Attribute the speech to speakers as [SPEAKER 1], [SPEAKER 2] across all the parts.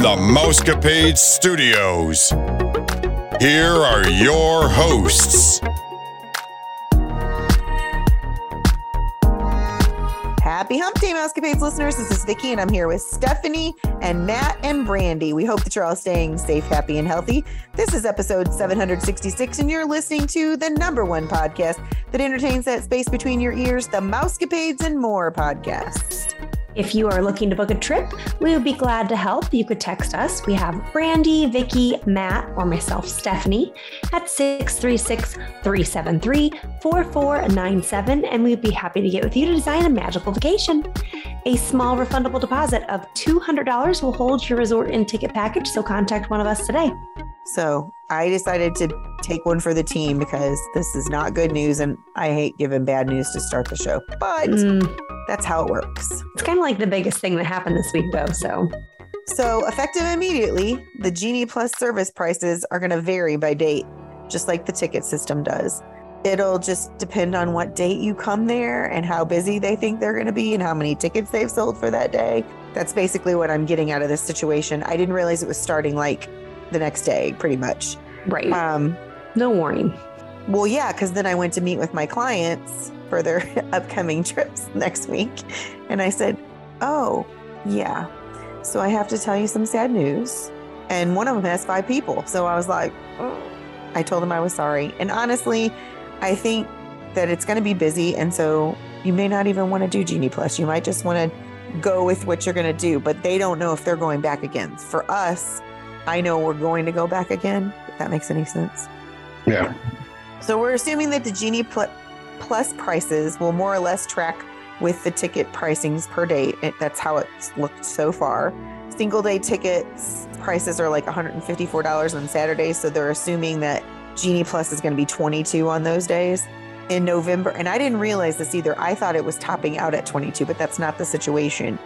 [SPEAKER 1] The Mousecapade Studios, here are your hosts.
[SPEAKER 2] Happy Hump Day, Mousecapades listeners. This is Vicki, and I'm here with Stephanie and Matt and Brandy. We hope that you're all staying safe, happy, and healthy. This is episode 766, and you're listening to the number one podcast that entertains that space between your ears, the Mousecapades and More podcast.
[SPEAKER 3] If you are looking to book a trip, we would be glad to help. You could text us. We have Brandy, Vicky, Matt, or myself, Stephanie, at 636 373 4497, and we'd be happy to get with you to design a magical vacation. A small refundable deposit of $200 will hold your resort and ticket package, so contact one of us today.
[SPEAKER 2] So I decided to take one for the team because this is not good news, and I hate giving bad news to start the show, but
[SPEAKER 3] Mm,
[SPEAKER 2] that's how it works.
[SPEAKER 3] it's kind of like the biggest thing that happened this week, though. So,
[SPEAKER 2] So, effective immediately, the Genie Plus service prices are going to vary by date, just like the ticket system does. It'll just depend on what date you come there and how busy they think they're going to be and how many tickets they've sold for that day. That's basically what I'm getting out of this situation. I didn't realize it was starting like the next day, pretty much.
[SPEAKER 3] right.
[SPEAKER 2] Um,
[SPEAKER 3] no warning.
[SPEAKER 2] well, yeah, because then I went to meet with my clients for their upcoming trips next week. And I said, Oh, yeah. So I have to tell you some sad news. And one of them has five people. So I was like, oh. I told them I was sorry. And honestly, I think that it's going to be busy. And so you may not even want to do Genie Plus. You might just want to go with what you're going to do, but they don't know if they're going back again. For us, I know we're going to go back again, if that makes any sense.
[SPEAKER 4] Yeah.
[SPEAKER 2] So we're assuming that the Genie Plus prices will more or less track with the ticket pricings per date. That's how it's looked so far. Single day tickets prices are like $154 on Saturdays, so they're assuming that Genie Plus is going to be 22 on those days in November. And I didn't realize this either. I thought it was topping out at 22, but that's not the situation.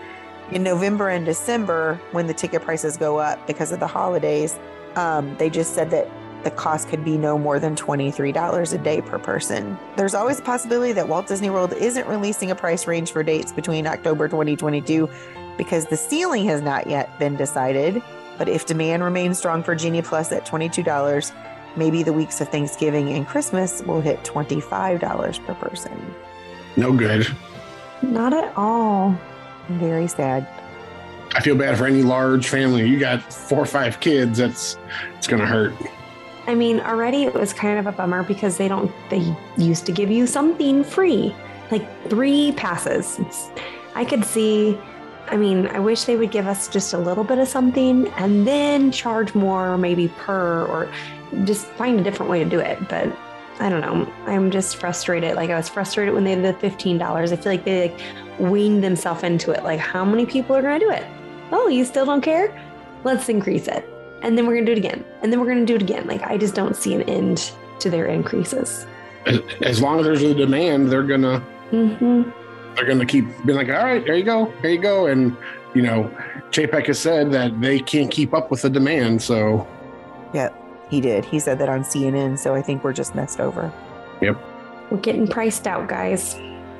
[SPEAKER 2] In November and December, when the ticket prices go up because of the holidays, um, they just said that the cost could be no more than $23 a day per person. There's always a possibility that Walt Disney World isn't releasing a price range for dates between October 2022 because the ceiling has not yet been decided. But if demand remains strong for Genie Plus at $22, maybe the weeks of Thanksgiving and Christmas will hit $25 per person.
[SPEAKER 4] No good.
[SPEAKER 3] Not at all.
[SPEAKER 2] Very sad.
[SPEAKER 4] I feel bad for any large family. You got four or five kids. That's it's gonna hurt.
[SPEAKER 3] I mean, already it was kind of a bummer because they don't, they used to give you something free, like three passes. I could see, I mean, I wish they would give us just a little bit of something and then charge more, maybe per, or just find a different way to do it. But I don't know. I'm just frustrated. Like I was frustrated when they did the $15. I feel like they like weaned themselves into it. Like, how many people are going to do it? Oh, you still don't care? Let's increase it and then we're going to do it again and then we're going to do it again like i just don't see an end to their increases
[SPEAKER 4] As, long as there's a demand, they're gonna
[SPEAKER 3] hmm
[SPEAKER 4] they're gonna keep being like, all right, there you go, there you go. And you know, Chapek has said that they can't keep up with the demand. So
[SPEAKER 2] Yep, he did. He said that on CNN. So I think we're just messed over. Yep.
[SPEAKER 3] We're getting priced out guys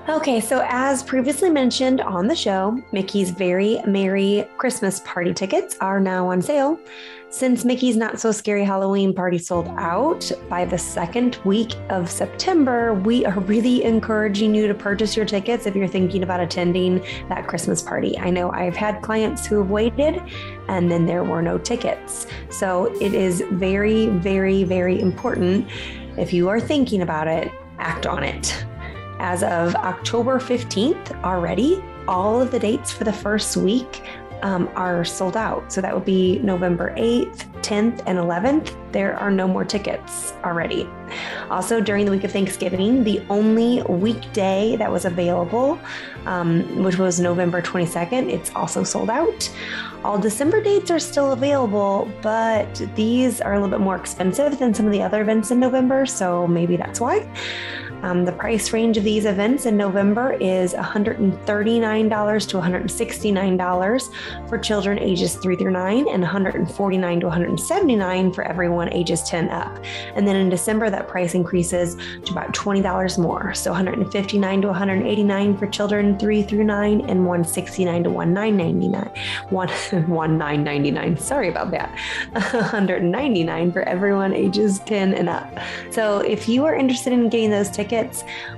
[SPEAKER 3] okay so as previously mentioned on the show mickey's very merry christmas party tickets are now on sale since mickey's not so scary halloween party sold out by the second week of september we are really encouraging you to purchase your tickets if you're thinking about attending that christmas party i know i've had clients who have waited and then there were no tickets so it is very very very important if you are thinking about it act on it. As of October 15th, already, all of the dates for the first week um, are sold out. So that would be November 8th, 10th, and 11th. There are no more tickets already. Also, during the week of Thanksgiving, the only weekday that was available, um, which was November 22nd, it's also sold out. All December dates are still available, but these are a little bit more expensive than some of the other events in November, so maybe that's why. Um, the price range of these events in November is $139 to $169 for children ages 3 through 9 and 149 to 179 for everyone ages 10 up. And then in December, that price increases to about $20 more. So 159 to 189 for children three through nine, and 169 to 1999. One, 1999. Sorry about that. 199 for everyone ages 10 and up. So if you are interested in getting those tickets,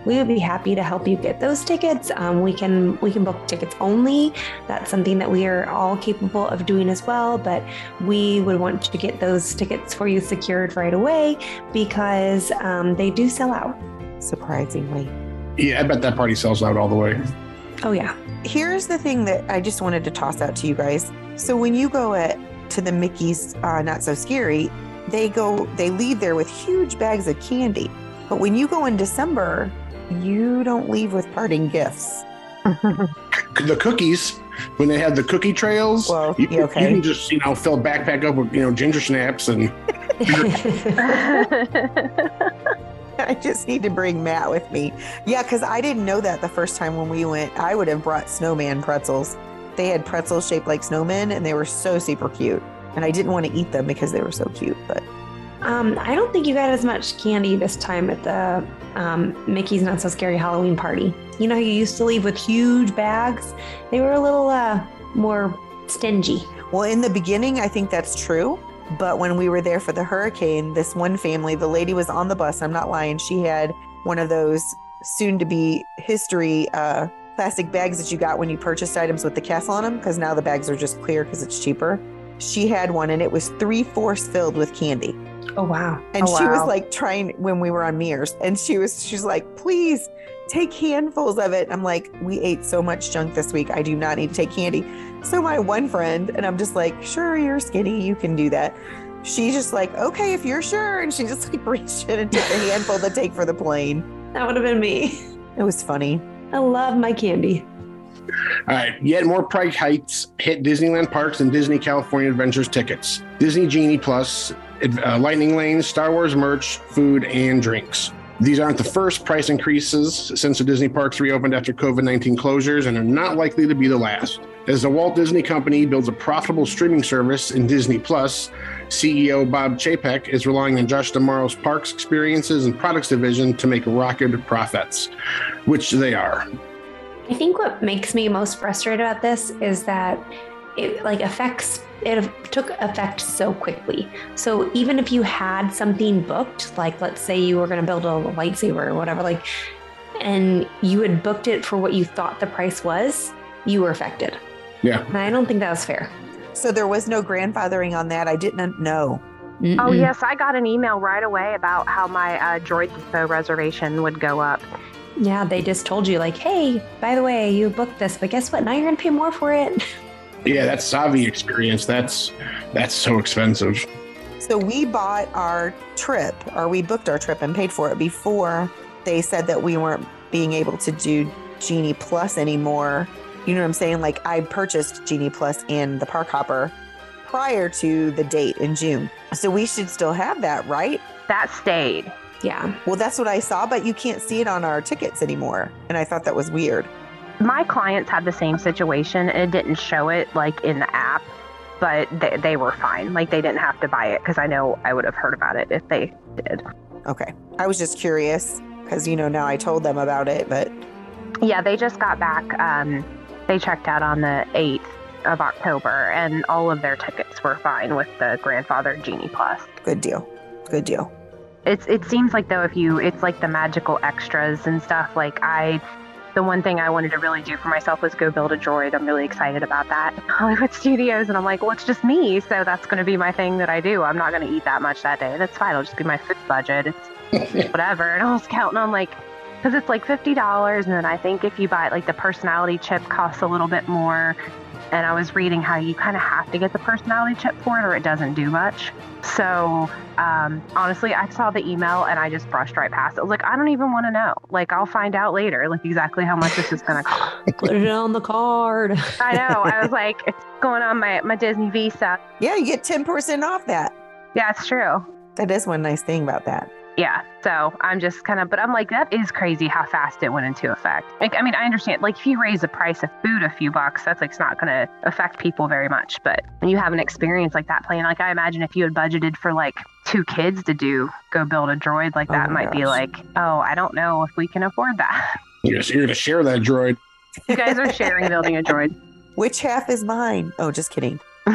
[SPEAKER 3] we would be happy to help you get those tickets. Um, we can we can book tickets only. That's something that we are all capable of doing as well. But we would want to get those tickets for you secured right away because um, they do sell out.
[SPEAKER 2] Surprisingly.
[SPEAKER 4] Yeah, I bet that party sells out all the way.
[SPEAKER 3] Oh yeah.
[SPEAKER 2] Here's the thing that I just wanted to toss out to you guys. So when you go at to the Mickey's uh, Not So Scary, they go they leave there with huge bags of candy. But when you go in December, you don't leave with parting gifts.
[SPEAKER 4] The cookies, when they have the cookie trails,
[SPEAKER 2] Well,
[SPEAKER 4] you,
[SPEAKER 2] yeah, okay.
[SPEAKER 4] you can just you know fill a backpack up with you know ginger snaps and
[SPEAKER 2] I just need to bring Matt with me. Yeah, because I didn't know that the first time when we went. I would have brought snowman pretzels. They had pretzels shaped like snowmen and they were so super cute. And I didn't want to eat them because they were so cute. But
[SPEAKER 3] um, I don't think you got as much candy this time at the um, Mickey's Not So Scary Halloween party. You know, you used to leave with huge bags. They were a little uh, more stingy.
[SPEAKER 2] well, in the beginning, I think that's true. But when we were there for the hurricane, this one family, the lady was on the bus. I'm not lying. She had one of those soon to be history uh, plastic bags that you got when you purchased items with the castle on them, because now the bags are just clear because it's cheaper. She had one and it was three fourths filled with candy.
[SPEAKER 3] Oh wow!
[SPEAKER 2] And
[SPEAKER 5] Oh,
[SPEAKER 2] she was like trying when we were on Mears, and she was she's like, please take handfuls of it. I'm like, we ate so much junk this week. I do not need to take candy. So my one friend, and I'm just like, sure, you're skinny, you can do that. She's just like, okay, if you're sure, and she just like reached in and took a handful to take for the plane.
[SPEAKER 3] That would have been me.
[SPEAKER 2] It was funny.
[SPEAKER 3] I love my candy.
[SPEAKER 4] All right, yet more price hikes hit Disneyland parks and Disney California Adventures tickets. Disney Genie Plus, uh, Lightning Lanes, Star Wars merch, food, and drinks. These aren't the first price increases since the Disney parks reopened after COVID 19 closures and are not likely to be the last. As the Walt Disney Company builds a profitable streaming service in Disney Plus, CEO Bob Chapek is relying on Josh D'Amaro's parks experiences and products division to make rocket profits, which they are.
[SPEAKER 3] I think what makes me most frustrated about this is that it like affects it took effect so quickly. So even if you had something booked, like let's say you were going to build a lightsaber or whatever, like, and you had booked it for what you thought the price was, you were affected.
[SPEAKER 4] Yeah.
[SPEAKER 3] And I don't think that was fair.
[SPEAKER 2] So there was no grandfathering on that. I didn't know.
[SPEAKER 5] Oh
[SPEAKER 3] Mm-mm.
[SPEAKER 5] yes, I got an email right away about how my uh, Droid Depot reservation would go up.
[SPEAKER 3] Yeah, they just told you like, hey, by the way, you booked this, but guess what? Now you're going to pay more for it.
[SPEAKER 4] Yeah, that Savi experience, that's that's so expensive.
[SPEAKER 2] So we bought our trip, or we booked our trip and paid for it before they said that we weren't being able to do Genie Plus anymore. You know what I'm saying? Like I purchased Genie Plus and the Park Hopper prior to the date in June. So we should still have that, right?
[SPEAKER 5] That stayed.
[SPEAKER 3] Yeah.
[SPEAKER 2] Well, that's what I saw, but you can't see it on our tickets anymore. And I thought that was weird.
[SPEAKER 5] My clients had the same situation. and It didn't show it like in the app, but they, they were fine. Like they didn't have to buy it because I know I would have heard about it if they did.
[SPEAKER 2] Okay. I was just curious because, you know, now I told them about it, but
[SPEAKER 5] Yeah, they just got back. Um, they checked out on the 8th of October, and all of their tickets were fine with the grandfather Genie Plus.
[SPEAKER 2] good deal. Good deal.
[SPEAKER 5] It's it seems like though if you it's like the magical extras and stuff. Like I, the one thing I wanted to really do for myself was go build a droid. I'm really excited about that. Hollywood Studios, and I'm like, well, it's just me, so that's going to be my thing that I do. I'm not going to eat that much that day. That's fine. It'll just be my food budget. It's whatever. And I was counting on like, because it's like fifty dollars, and then I think if you buy it, like the personality chip costs a little bit more. And I was reading how you kind of have to get the personality chip for it, or it doesn't do much. So um, honestly, I saw the email and I just brushed right past it. I was like, I don't even want to know. Like, I'll find out later, like exactly how much this is going to cost.
[SPEAKER 3] Put it on the card.
[SPEAKER 5] I know. I was like, it's going on my my Disney Visa.
[SPEAKER 2] Yeah, you get 10% off that.
[SPEAKER 5] Yeah, it's true.
[SPEAKER 2] That is one nice thing about that.
[SPEAKER 5] Yeah. So I'm just kind of, but I'm like, that is crazy how fast it went into effect. Like, I mean, I understand, like, if you raise the price of food a few bucks, that's like, it's not going to affect people very much. But when you have an experience like that playing, like, I imagine if you had budgeted for like two kids to do go build a droid, like, that
[SPEAKER 2] Oh
[SPEAKER 5] might
[SPEAKER 2] my
[SPEAKER 5] be like, oh, I don't know if we can afford that.
[SPEAKER 4] You're, you're going to share that droid.
[SPEAKER 5] you guys are sharing building a droid.
[SPEAKER 2] Which half is mine? Oh, just kidding.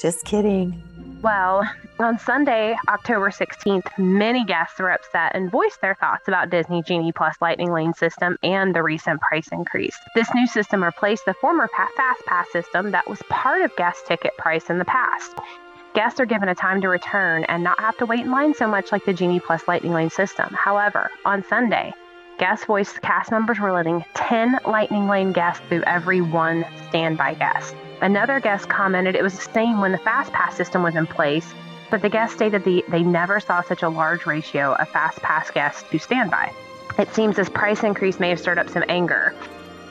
[SPEAKER 2] Just kidding.
[SPEAKER 5] Well, on Sunday, October 16th, many guests were upset and voiced their thoughts about Disney Genie Plus Lightning Lane system and the recent price increase. This new system replaced the former Fast Pass system that was part of guest ticket price in the past. Guests are given a time to return and not have to wait in line so much like the Genie Plus Lightning Lane system. However, on Sunday, guest voice cast members were letting 10 Lightning Lane guests through every one standby guest. Another guest commented it was the same when the Fast Pass system was in place, but the guest stated the, they never saw such a large ratio of Fast Pass guests to standby. It seems this price increase may have stirred up some anger.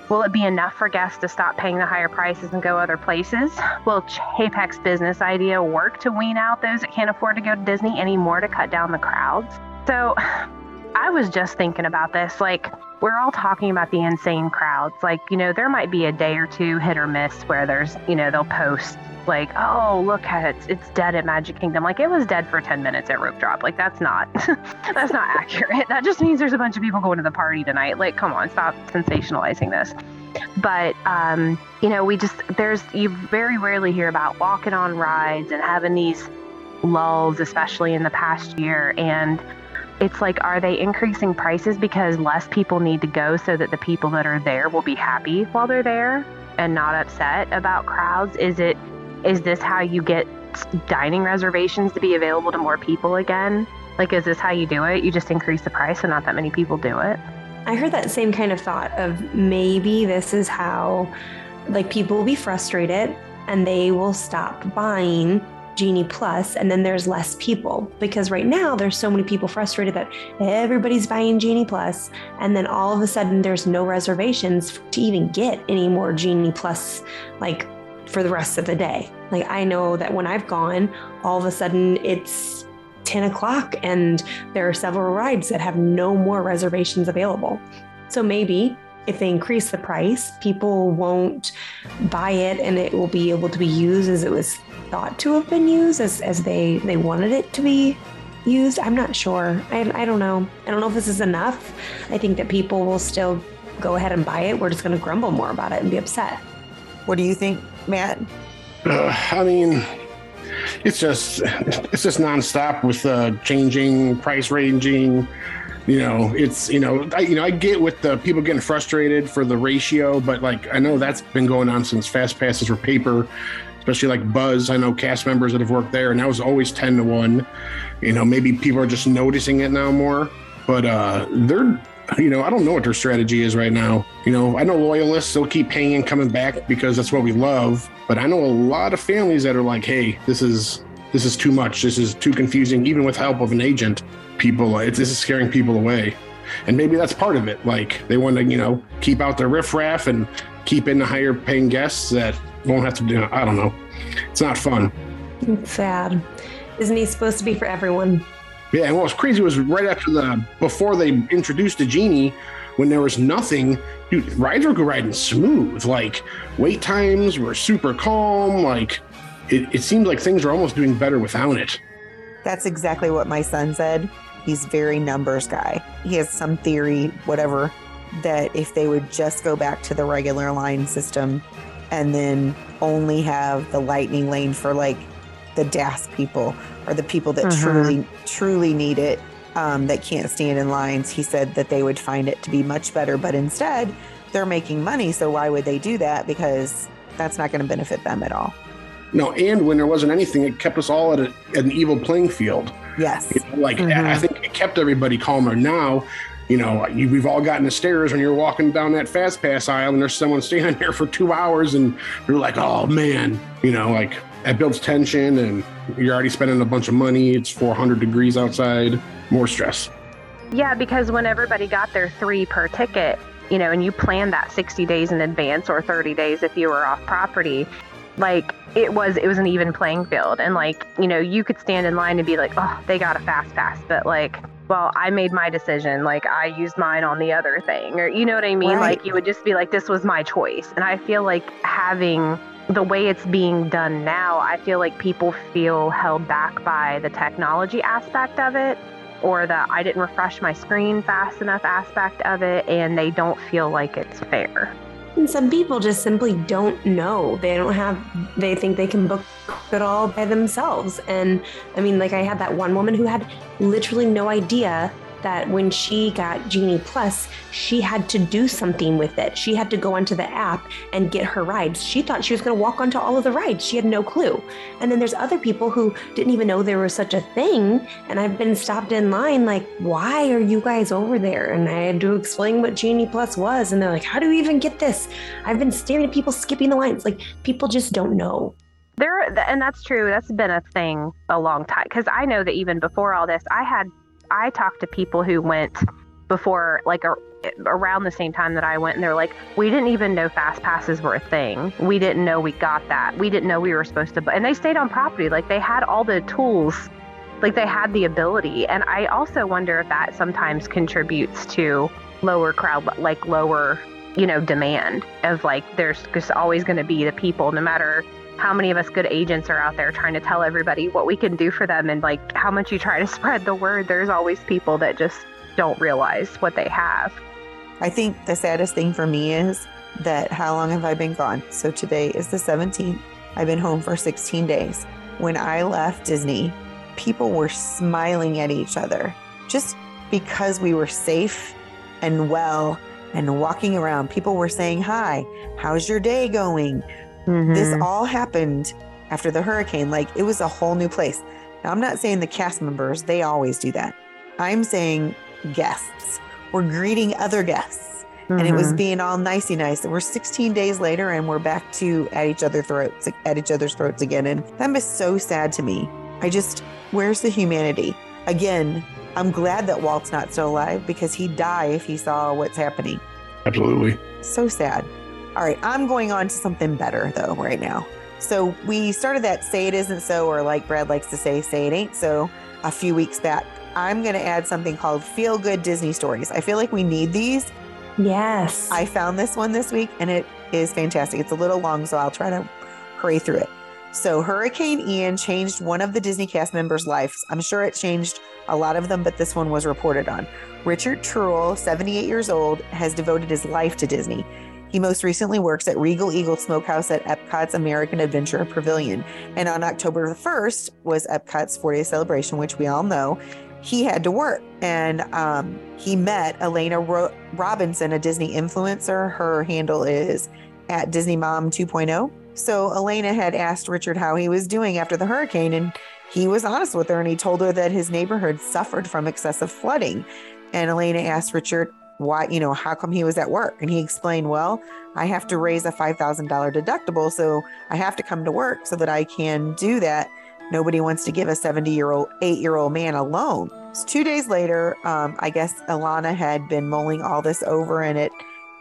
[SPEAKER 5] Will it be enough for guests to stop paying the higher prices and go other places? Will Chapek's business idea work to wean out those that can't afford to go to Disney anymore to cut down the crowds? So I was just thinking about this. Like, we're all talking about the insane crowds. Like, you know, there might be a day or two hit or miss where there's, you know, they'll post like, oh, look at it, it's dead at Magic Kingdom. Like, it was dead for 10 minutes at Rope Drop. Like, that's not, that's not accurate. That just means there's a bunch of people going to the party tonight. Like, come on, stop sensationalizing this. But, um, you know, we just, there's, you very rarely hear about walking on rides and having these lulls, especially in the past year. And it's like, are they increasing prices because less people need to go so that the people that are there will be happy while they're there and not upset about crowds? Is it, is this how you get dining reservations to be available to more people again? Like, is this how you do it? You just increase the price and not that many people do it?
[SPEAKER 3] I heard that same kind of thought of maybe this is how like people will be frustrated and they will stop buying Genie Plus and then there's less people because right now there's so many people frustrated that everybody's buying Genie Plus and then all of a sudden there's no reservations to even get any more Genie Plus like for the rest of the day. Like I know that when I've gone, all of a sudden it's 10 o'clock and there are several rides that have no more reservations available. So maybe if they increase the price, people won't buy it and it will be able to be used as it was thought to have been used, as, as they, they wanted it to be used. I'm not sure. I, I don't know. I don't know if this is enough. I think that people will still go ahead and buy it. We're just going to grumble more about it and be upset.
[SPEAKER 2] What do you think, Matt?
[SPEAKER 4] Uh, I mean, it's just it's just nonstop with uh, changing price ranging. You know, it's you know I you know I get with the people getting frustrated for the ratio, but like I know that's been going on since fast passes were paper, especially like Buzz. I know cast members that have worked there, and that was always ten to one. You know, maybe people are just noticing it now more, but uh, they're you know I don't know what their strategy is right now. You know, I know loyalists they'll keep paying and coming back because that's what we love, but I know a lot of families that are like, hey, this is this is too much. This is too confusing. Even with help of an agent, people it's this is scaring people away, and maybe that's part of it. Like they want to you know keep out the riffraff and keep in the higher paying guests that won't have to do. I don't know. It's not fun.
[SPEAKER 3] It's sad. Isn't he supposed to be for everyone.
[SPEAKER 4] Yeah, and what was crazy was right after the before they introduced the genie, when there was nothing, dude, rides were riding smooth. Like wait times were super calm. Like it, it seemed like things were almost doing better without it.
[SPEAKER 2] That's exactly what my son said. He's very numbers guy. He has some theory, whatever, that if they would just go back to the regular line system and then only have the lightning lane for like the DAS people or the people that
[SPEAKER 5] Mhm.
[SPEAKER 2] truly, truly need it, um, that can't stand in lines, he said that they would find it to be much better. But instead, they're making money. So why would they do that? Because that's not going to benefit them at all.
[SPEAKER 4] No, and when there wasn't anything, it kept us all at, a, at an evil playing field.
[SPEAKER 2] Yes.
[SPEAKER 4] You know, like
[SPEAKER 5] Mhm.
[SPEAKER 4] I think it kept everybody calmer. Now, you know, you, we've all gotten the stairs when you're walking down that fast pass aisle and there's someone standing there for two hours and you're like, oh man, you know, like that builds tension and you're already spending a bunch of money. It's 400 degrees outside, more stress.
[SPEAKER 5] Yeah, because when everybody got their three per ticket, you know, and you planned that 60 days in advance or 30 days if you were off property, like it was it was an even playing field. And like you know you could stand in line and be like oh they got a fast pass. But like well i made my decision. Like i used mine on the other thing. Or you know what i mean?
[SPEAKER 2] Right.
[SPEAKER 5] like you would just be like this was my choice. And i feel like having the way it's being done now i feel like people feel held back by the technology aspect of it or the i didn't refresh my screen fast enough aspect of it and they don't feel like it's fair
[SPEAKER 3] And some people just simply don't know. They don't have, they think they can book it all by themselves. And I mean, like, I had that one woman who had literally no idea that when she got Genie Plus, she had to do something with it. She had to go onto the app and get her rides. She thought she was going to walk onto all of the rides. She had no clue. And then there's other people who didn't even know there was such a thing. And I've been stopped in line, like, why are you guys over there? And I had to explain what Genie Plus was. And they're like, how do we even get this? I've been staring at people skipping the lines. Like, people just don't know.
[SPEAKER 5] There, and that's true. That's been a thing a long time. Because I know that even before all this, I had, I talked to people who went before, like around the same time that I went, and they're like, we didn't even know fast passes were a thing. We didn't know we got that. We didn't know we were supposed to. bu-" And they stayed on property. Like they had all the tools. Like they had the ability. And I also wonder if that sometimes contributes to lower crowd, like lower, you know, demand of like there's just always going to be the people, no matter how many of us good agents are out there trying to tell everybody what we can do for them and like how much you try to spread the word there's always people that just don't realize what they have
[SPEAKER 2] I think the saddest thing for me is that how long have I been gone? So today is the 17th. I've been home for 16 days. When I left Disney, people were smiling at each other just because we were safe and well and walking around. People were saying, Hi, how's your day going? This
[SPEAKER 5] Mhm.
[SPEAKER 2] all happened after the hurricane. Like it was a whole new place. Now, I'm not saying the cast members, they always do that. I'm saying guests. We're greeting other guests. And it was
[SPEAKER 5] Mhm.
[SPEAKER 2] being all nicey nice. And we're 16 days later and we're back to at each other's throats at each other's throats again. And that was so sad to me. I just where's the humanity? Again, I'm glad that Walt's not still alive because he'd die if he saw what's happening.
[SPEAKER 4] Absolutely.
[SPEAKER 2] So sad. All right, I'm going on to something better though right now. So we started that say it isn't so, or like Brad likes to say, say it ain't so, a few weeks back. I'm going to add something called Feel Good Disney Stories. I feel like we need these.
[SPEAKER 3] Yes.
[SPEAKER 2] I found this one this week and it is fantastic. It's a little long, so I'll try to hurry through it. So, Hurricane Ian changed one of the Disney cast members' lives. I'm sure it changed a lot of them, but this one was reported on. Richard Truel, 78 years old, has devoted his life to Disney. He most recently works at Regal Eagle Smokehouse at Epcot's American Adventure Pavilion. And on October the 1st was Epcot's 40th celebration, which we all know. He had to work and um, he met Elena Ro- Robinson, a Disney influencer. Her handle is at Disney Mom 2.0. So Elena had asked Richard how he was doing after the hurricane, and he was honest with her and he told her that his neighborhood suffered from excessive flooding. And Elena asked Richard why, you know, how come he was at work? And he explained, well, I have to raise a $5,000 deductible, so I have to come to work so that I can do that. Nobody wants to give a 70 year old, eight year old man a loan. So two days later, um, I guess Alana had been mulling all this over and it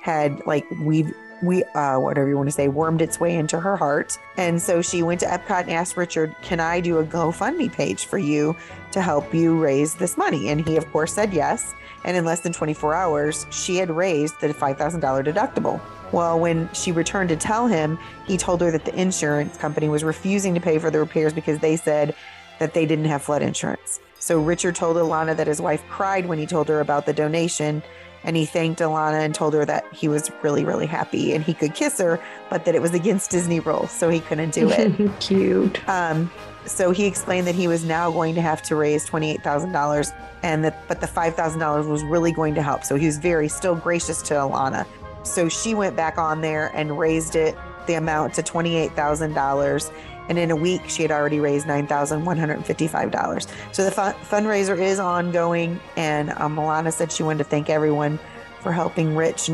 [SPEAKER 2] had like we've we uh whatever you want to say wormed its way into her heart and so she went to epcot and asked richard can i do a gofundme page for you to help you raise this money and he of course said yes and in less than 24 hours she had raised the $5000 deductible well when she returned to tell him he told her that the insurance company was refusing to pay for the repairs because they said that they didn't have flood insurance so richard told alana that his wife cried when he told her about the donation and he thanked Alana and told her that he was really, really happy and he could kiss her, but that it was against Disney rules, so he couldn't do it.
[SPEAKER 3] Cute.
[SPEAKER 2] um, so he explained that he was now going to have to raise twenty-eight thousand dollars, and that but the five thousand dollars was really going to help. So he was very still gracious to Alana. So she went back on there and raised it the amount to twenty-eight thousand dollars. And in a week, she had already raised nine thousand one hundred fifty-five dollars. So the fun- fundraiser is ongoing, and um, Alana said she wanted to thank everyone for helping Rich.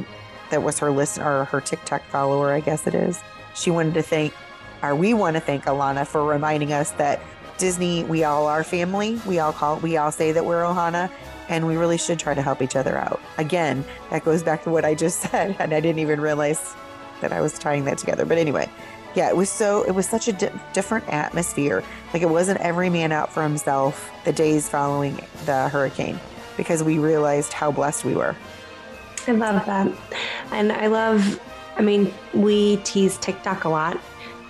[SPEAKER 2] That was her list or her TikTok follower, I guess it is. She wanted to thank, or we want to thank Alana for reminding us that Disney, we all are family. We all call, we all say that we're Ohana, and we really should try to help each other out. Again, that goes back to what I just said, and I didn't even realize that I was tying that together. But anyway, Yeah, it was so it was such a di- different atmosphere. Like it wasn't every man out for himself the days following the hurricane because we realized how blessed we were.
[SPEAKER 3] I love that. And I love, I mean, we tease TikTok a lot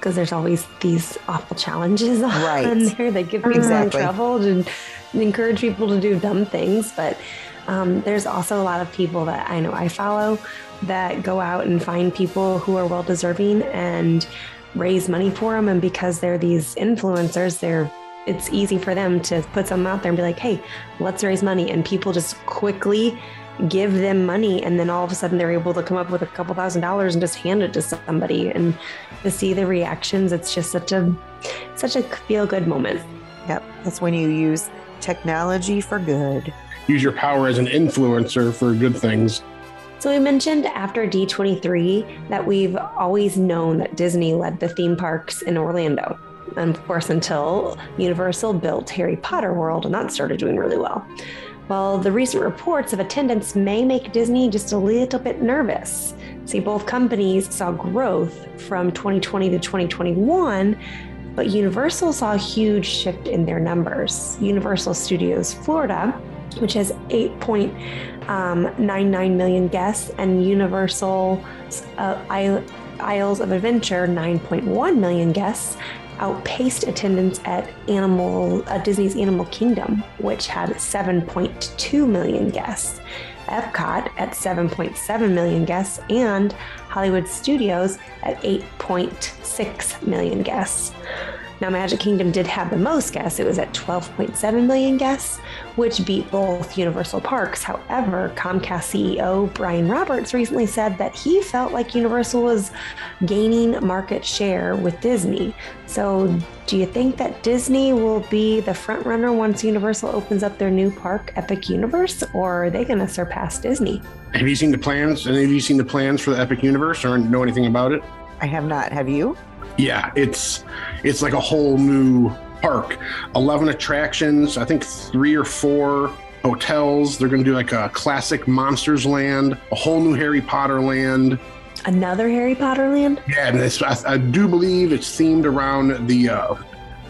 [SPEAKER 3] because there's always these awful challenges
[SPEAKER 2] Right.
[SPEAKER 3] on there that give people
[SPEAKER 2] Exactly.
[SPEAKER 3] trouble and encourage people to do dumb things. But um, there's also a lot of people that I know I follow that go out and find people who are well deserving and raise money for them. And because they're these influencers, they're it's easy for them to put something out there and be like, hey, let's raise money. And people just quickly give them money. And then all of a sudden they're able to come up with a couple thousand dollars and just hand it to somebody. And to see the reactions, it's just such a such a feel good moment.
[SPEAKER 2] Yep, that's when you use technology for good.
[SPEAKER 4] Use your power as an influencer for good things.
[SPEAKER 3] So we mentioned after D23 that we've always known that Disney led the theme parks in Orlando. And of course, until Universal built Harry Potter World, and that started doing really well. Well, the recent reports of attendance may make Disney just a little bit nervous. See, both companies saw growth from 2020 to 2021, but Universal saw a huge shift in their numbers. Universal Studios Florida, which has 8.99 million guests, and Universal uh, Isles of Adventure, 9.1 million guests, outpaced attendance at Animal uh, Disney's Animal Kingdom, which had 7.2 million guests. Epcot at 7.7 million guests, and Hollywood Studios at 8.6 million guests. Now, Magic Kingdom did have the most guests. It was at 12.7 million guests, which beat both Universal Parks. However, Comcast CEO Brian Roberts recently said that he felt like Universal was gaining market share with Disney. So, do you think that Disney will be the front runner once Universal opens up their new park, Epic Universe, or are they going to surpass Disney?
[SPEAKER 4] Have you seen the plans? Any of you seen the plans for the Epic Universe or know anything about it?
[SPEAKER 2] I have not. Have you?
[SPEAKER 4] Yeah, it's it's like a whole new park. Eleven attractions, I think three or four hotels. They're going to do like a classic Monsters Land, a whole new Harry Potter land.
[SPEAKER 3] Another Harry Potter land?
[SPEAKER 4] Yeah, and it's, I, I do believe it's themed around the uh,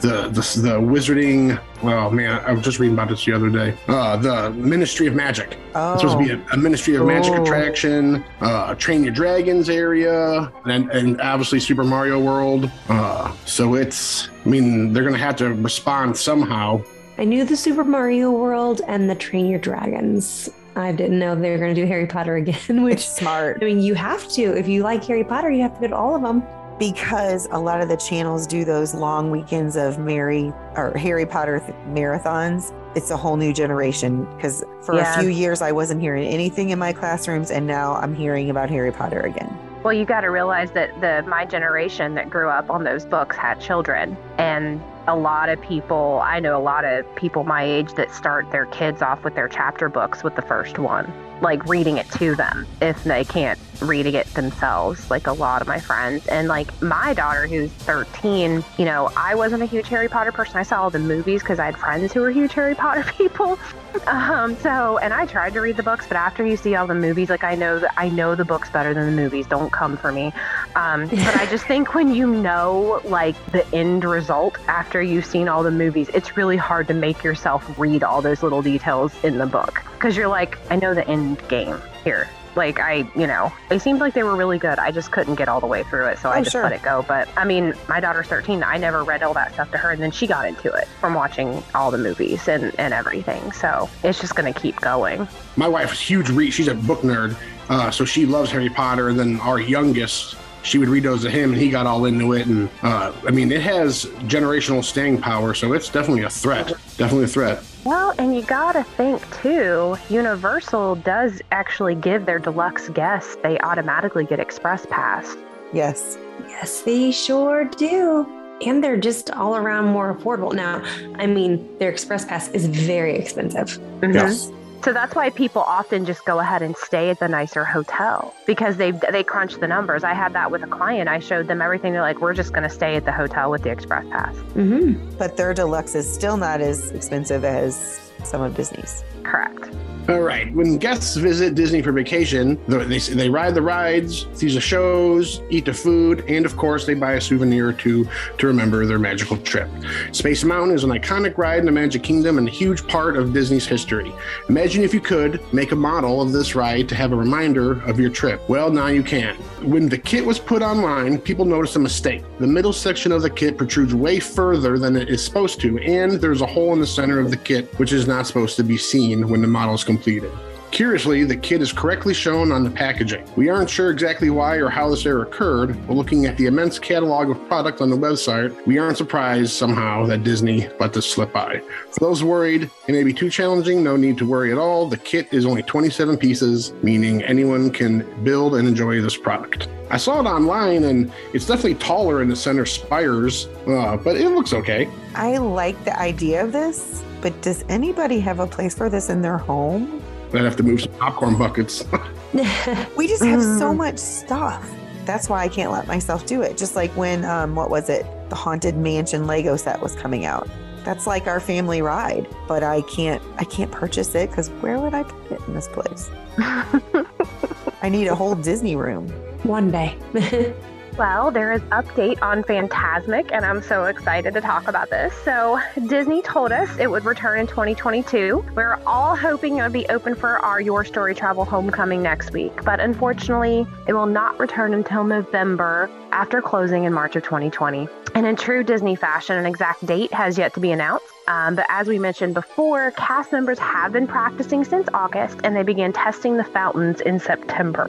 [SPEAKER 4] the the the wizarding. Well, man, I was just reading about this the other day. Uh, the Ministry of Magic.
[SPEAKER 2] Oh,
[SPEAKER 4] It's supposed to be a, a Ministry of Magic
[SPEAKER 2] Oh.
[SPEAKER 4] attraction, uh, Train Your Dragons area, and, and obviously Super Mario World. Uh, so it's, I mean, they're going to have to respond somehow.
[SPEAKER 3] I knew the Super Mario World and the Train Your Dragons. I didn't know they were going to do Harry Potter again, which
[SPEAKER 2] it's smart
[SPEAKER 3] I mean, you have to. If you like Harry Potter, you have to go to all of them.
[SPEAKER 2] Because a lot of the channels do those long weekends of Mary or Harry Potter th- marathons. It's a whole new generation because for
[SPEAKER 5] Yeah.
[SPEAKER 2] a few years I wasn't hearing anything in my classrooms, and now I'm hearing about Harry Potter again.
[SPEAKER 5] Well, you got to realize that the my generation that grew up on those books had children, and a lot of people I know a lot of people my age that start their kids off with their chapter books with the first one, like reading it to them if they can't reading it themselves. Like a lot of my friends, and like my daughter who's 13, you know, I wasn't a huge Harry Potter person. I saw all the movies because I had friends who were huge Harry Potter people. Um, so, and I tried to read the books, but after you see all the movies, like I know that I know the books better than the movies. Don't come for me. Um, but I just think when you know like the end result after you've seen all the movies, it's really hard to make yourself read all those little details in the book because you're like, I know the end game here. Like I, you know, they seemed like they were really good. I just couldn't get all the way through it, so I
[SPEAKER 2] Oh,
[SPEAKER 5] just
[SPEAKER 2] sure.
[SPEAKER 5] let it go. But I mean, my daughter's 13. I never read all that stuff to her, and then she got into it from watching all the movies and and everything. So it's just gonna keep going.
[SPEAKER 4] My wife is huge read. She's a book nerd, uh, so she loves Harry Potter. And then our youngest, she would read those to him, and he got all into it. And uh, I mean, it has generational staying power, so it's definitely a threat. Definitely a threat.
[SPEAKER 5] Well, and you gotta think too, Universal does actually give their deluxe guests, they automatically get Express Pass.
[SPEAKER 2] Yes.
[SPEAKER 3] Yes, they sure do. And they're just all around more affordable. Now, I mean, their Express Pass is very expensive.
[SPEAKER 4] Yes.
[SPEAKER 5] So that's why people often just go ahead and stay at the nicer hotel because they they crunch the numbers. I had that with a client. I showed them everything. They're like, "We're just going to stay at the hotel with the Express Pass."
[SPEAKER 3] hmm
[SPEAKER 2] But their deluxe is still not as expensive as some of Disney's.
[SPEAKER 5] Correct.
[SPEAKER 4] All right. When guests visit Disney for vacation, they, they ride the rides, see the shows, eat the food, and of course, they buy a souvenir or two to remember their magical trip. Space Mountain is an iconic ride in the Magic Kingdom and a huge part of Disney's history. Imagine if you could make a model of this ride to have a reminder of your trip. Well, now you can. When the kit was put online, people noticed a mistake. The middle section of the kit protrudes way further than it is supposed to, and there's a hole in the center of the kit which is not supposed to be seen when the model is completed. Curiously, the kit is correctly shown on the packaging. We aren't sure exactly why or how this error occurred, but looking at the immense catalog of product on the website, we aren't surprised somehow that Disney let this slip by. For those worried, it may be too challenging, no need to worry at all. The kit is only 27 pieces, meaning anyone can build and enjoy this product. I saw it online and it's definitely taller in the center spires, uh, but it looks okay.
[SPEAKER 2] I like the idea of this, but does anybody have a place for this in their home?
[SPEAKER 4] I'd have to move some popcorn buckets.
[SPEAKER 2] we just have so much stuff. That's why I can't let myself do it. Just like when, um, what was it? The Haunted Mansion Lego set was coming out. That's like our family ride, but I can't. I can't purchase it because where would I put it in this place? I need a whole Disney room.
[SPEAKER 3] One day.
[SPEAKER 5] Well, there is update on Fantasmic, and I'm so excited to talk about this. So, Disney told us it would return in 2022. We're all hoping it would be open for our Your Story Travel Homecoming next week, but unfortunately, it will not return until November after closing in March of 2020. And in true Disney fashion, an exact date has yet to be announced. Um, but as we mentioned before, cast members have been practicing since August and they began testing the fountains in September.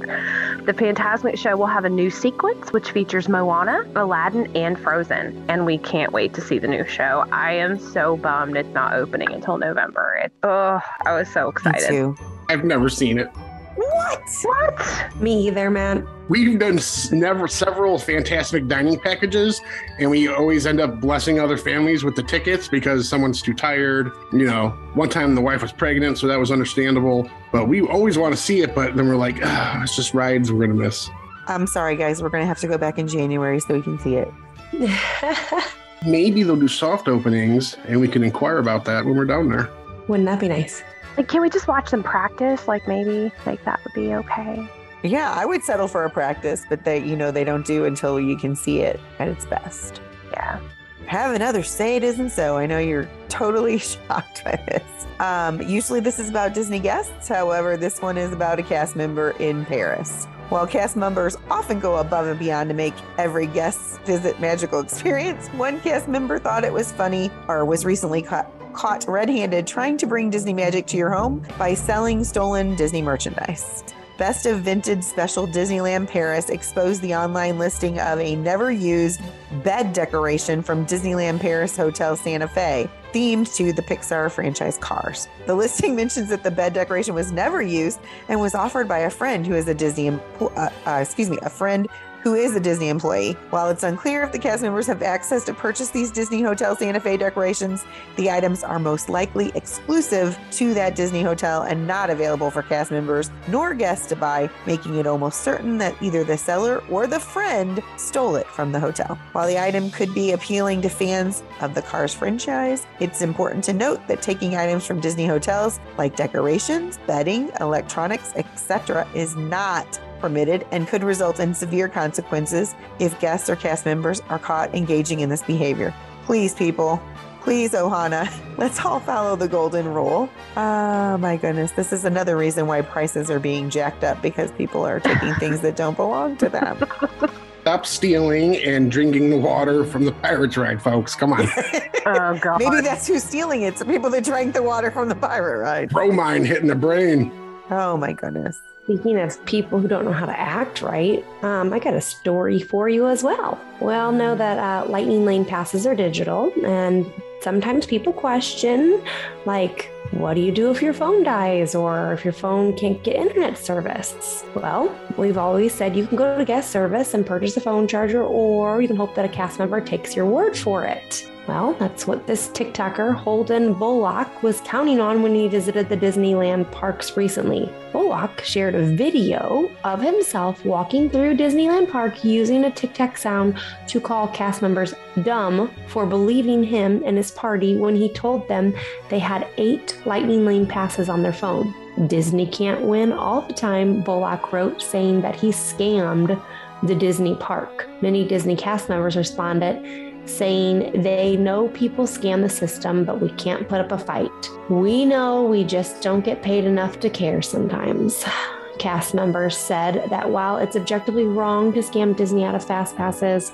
[SPEAKER 5] The Fantasmic show will have a new sequence which features Moana, Aladdin, and Frozen. And we can't wait to see the new show. I am so bummed it's not opening until November. It, oh, I was so
[SPEAKER 2] Me
[SPEAKER 5] excited.
[SPEAKER 2] too.
[SPEAKER 4] I've never seen it.
[SPEAKER 2] What?
[SPEAKER 5] What?
[SPEAKER 3] Me either, man.
[SPEAKER 4] We've done never several Fantasmic dining packages, and we always end up blessing other families with the tickets because someone's too tired. You know, one time the wife was pregnant, so that was understandable. But we always want to see it, but then we're like, ah, it's just rides we're gonna miss.
[SPEAKER 2] I'm sorry, guys. We're gonna have to go back in January so we can see it.
[SPEAKER 4] Maybe they'll do soft openings, and we can inquire about that when we're down there.
[SPEAKER 3] Wouldn't that be nice?
[SPEAKER 5] Like, can we just watch them practice? Like, maybe, like, that would be okay.
[SPEAKER 2] Yeah, I would settle for a practice, but they, you know, they don't do until you can see it at its best.
[SPEAKER 5] Yeah.
[SPEAKER 2] Have another say it isn't so. I know you're totally shocked by this. Um, usually, this is about Disney guests. However, this one is about a cast member in Paris. While cast members often go above and beyond to make every guest's visit magical experience, one cast member thought it was funny or was recently caught, caught red handed trying to bring Disney magic to your home by selling stolen Disney merchandise. Best of Vintage Special Disneyland Paris exposed the online listing of a never used bed decoration from Disneyland Paris Hotel Santa Fe, themed to the Pixar franchise cars. The listing mentions that the bed decoration was never used and was offered by a friend who is a Disney, uh, uh, excuse me, a friend who is a Disney employee. While it's unclear if the cast members have access to purchase these Disney Hotel Santa Fe decorations, the items are most likely exclusive to that Disney hotel and not available for cast members nor guests to buy, making it almost certain that either the seller or the friend stole it from the hotel. While the item could be appealing to fans of the Cars franchise, it's important to note that taking items from Disney hotels like decorations, bedding, electronics, etc. is not permitted and could result in severe consequences if guests or cast members are caught engaging in this behavior. Please, people, please, Ohana, let's all follow the golden rule. Oh my goodness, this is another reason why prices are being jacked up because people are taking things that don't belong to them.
[SPEAKER 4] Stop stealing and drinking the water from the Pirates ride, folks. Come on.
[SPEAKER 5] Oh, God.
[SPEAKER 2] Maybe that's who's stealing it. It's the people that drank the water from the pirate ride.
[SPEAKER 4] Bromine hitting the brain.
[SPEAKER 2] Oh my goodness.
[SPEAKER 3] Speaking of people who don't know how to act right, um, I got a story for you as well. We all know that uh, Lightning Lane passes are digital, and sometimes people question, like, what do you do if your phone dies or if your phone can't get internet service? Well, we've always said you can go to guest service and purchase a phone charger, or you can hope that a cast member takes your word for it. Well, that's what this TikToker, Holden Bullock, was counting on when he visited the Disneyland parks recently. Bullock shared a video of himself walking through Disneyland Park using a TikTok sound to call cast members dumb for believing him and his party when he told them they had eight Lightning Lane passes on their phone. Disney can't win all the time, Bullock wrote, saying that he scammed the Disney park. Many Disney cast members responded saying they know people scam the system, but we can't put up a fight. We know we just don't get paid enough to care sometimes. Cast members said that while it's objectively wrong to scam Disney out of fast passes,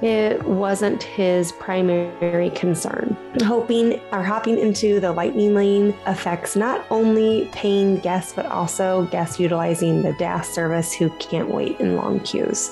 [SPEAKER 3] it wasn't his primary concern. Hoping or hopping into the lightning lane affects not only paying guests, but also guests utilizing the DAS service who can't wait in long queues.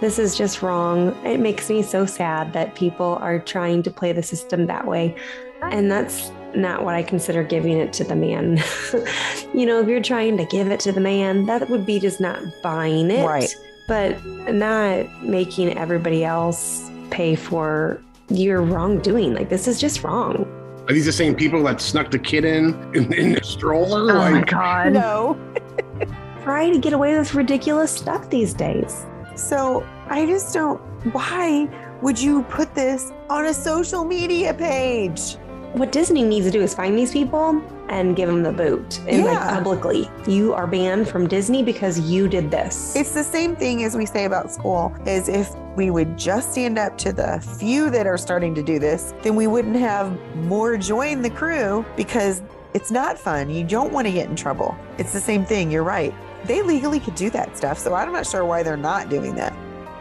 [SPEAKER 3] This is just wrong. It makes me so sad that people are trying to play the system that way. And that's not what I consider giving it to the man. you know, if you're trying to give it to the man, that would be just not buying it.
[SPEAKER 2] Right.
[SPEAKER 3] But not making everybody else pay for your wrongdoing. Like, this is just wrong.
[SPEAKER 4] Are these the same people that snuck the kid in in, in the stroller?
[SPEAKER 5] Oh my god.
[SPEAKER 2] No.
[SPEAKER 3] Try to get away with ridiculous stuff these days.
[SPEAKER 2] So I just don't. Why would you put this on a social media page?
[SPEAKER 3] What Disney needs to do is find these people and give them the boot and like publicly. You are banned from Disney because you did this.
[SPEAKER 2] It's the same thing as we say about school is if we would just stand up to the few that are starting to do this, then we wouldn't have more join the crew because it's not fun. You don't want to get in trouble. It's the same thing. You're right. They legally could do that stuff. So I'm not sure why they're not doing that.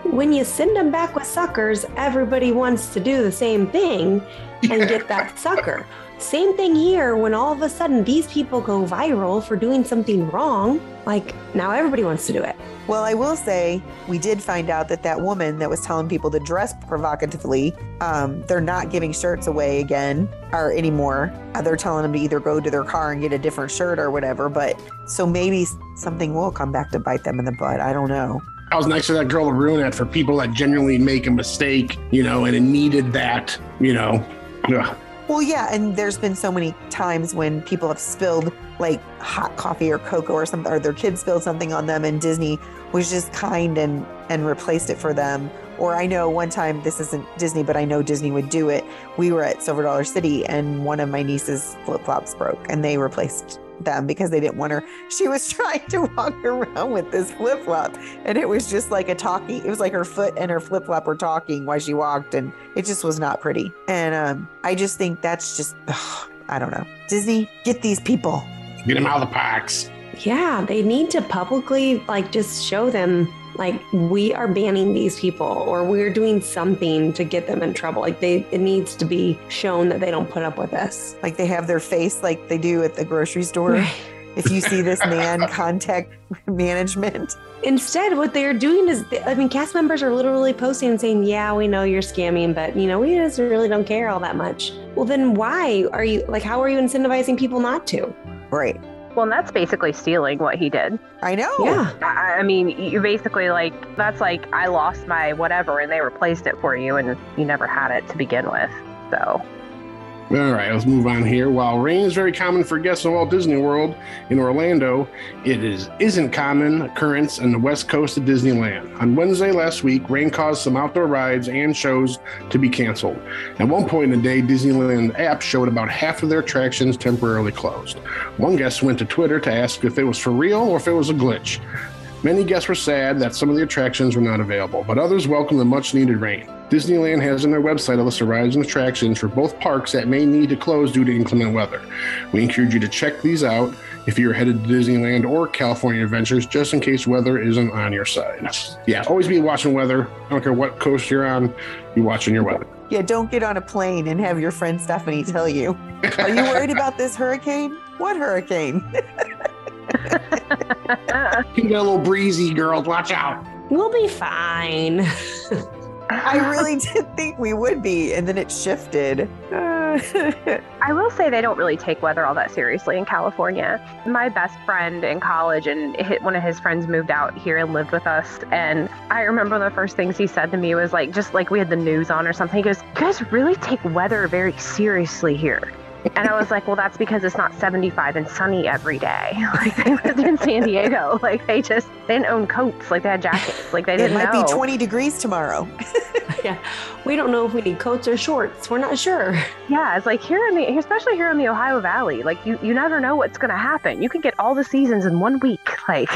[SPEAKER 3] when you send them back with suckers, everybody wants to do the same thing and get that sucker. Same thing here when all of a sudden these people go viral for doing something wrong. Like now everybody wants to do it.
[SPEAKER 2] Well, I will say we did find out that that woman that was telling people to dress provocatively, um, they're not giving shirts away again or anymore. Uh, they're telling them to either go to their car and get a different shirt or whatever. But so maybe something will come back to bite them in the butt. I don't know.
[SPEAKER 4] I was next to that girl to ruin it for people that genuinely make a mistake, you know, and it needed that, you know. Ugh.
[SPEAKER 2] Well, yeah, and there's been so many times when people have spilled like hot coffee or cocoa or something, or their kids spilled something on them, and Disney was just kind and and replaced it for them. Or I know one time this isn't Disney, but I know Disney would do it. We were at Silver Dollar City, and one of my niece's flip flops broke, and they replaced them because they didn't want her. She was trying to walk around with this flip flop, and it was just like a talking. It was like her foot and her flip flop were talking while she walked, and it just was not pretty. And um, I just think that's just, ugh, I don't know. Disney, get these people.
[SPEAKER 4] Get them out of the parks.
[SPEAKER 3] Yeah, they need to publicly like just show them like we are banning these people or we're doing something to get them in trouble. Like they it needs to be shown that they don't put up with this.
[SPEAKER 2] Like they have their face like they do at the grocery store. If you see this man, contact management.
[SPEAKER 3] Instead, what they're doing is, I mean, cast members are literally posting and saying, "Yeah, we know you're scamming, but you know, we just really don't care all that much." Well, then why are you like? How are you incentivizing people not to?
[SPEAKER 2] Right.
[SPEAKER 5] Well, and that's basically stealing what he did.
[SPEAKER 2] I know.
[SPEAKER 3] Yeah,
[SPEAKER 5] I, I mean, you basically like that's like I lost my whatever and they replaced it for you, and you never had it to begin with. So
[SPEAKER 4] All right, let's move on here. While rain is very common for guests in Walt Disney World in Orlando, it is isn't common occurrence on the west coast of Disneyland. On Wednesday last week, rain caused some outdoor rides and shows to be canceled. At one point in the day, Disneyland app showed about half of their attractions temporarily closed. One guest went to Twitter to ask if it was for real or if it was a glitch. Many guests were sad that some of the attractions were not available, but others welcomed the much needed rain. Disneyland has on their website a list of rides and attractions for both parks that may need to close due to inclement weather. We encourage you to check these out if you're headed to Disneyland or California Adventures, just in case weather isn't on your side. Yeah, always be watching weather. I don't care what coast you're on, you're watching your weather.
[SPEAKER 2] Yeah, don't get on a plane and have your friend Stephanie tell you, Are you worried about this hurricane? What hurricane?
[SPEAKER 4] You get a little breezy, girls. Watch out.
[SPEAKER 3] we'll be fine.
[SPEAKER 2] I really did think we would be, and then it shifted.
[SPEAKER 5] I will say they don't really take weather all that seriously in California. My best friend in college and one of his friends moved out here and lived with us. And I remember the first things he said to me was like, just like we had the news on or something. He goes, You guys really take weather very seriously here. And I was like, well, that's because it's not 75 and sunny every day. Like they lived in San Diego. Like they just they didn't own coats. Like they had jackets. Like they didn't It
[SPEAKER 2] might
[SPEAKER 5] know.
[SPEAKER 2] be 20 degrees tomorrow.
[SPEAKER 3] yeah. We don't know if we need coats or shorts. We're not sure.
[SPEAKER 5] Yeah, it's like here in the, especially here in the Ohio Valley, like you, you never know what's going to happen. You can get all the seasons in one week. Like,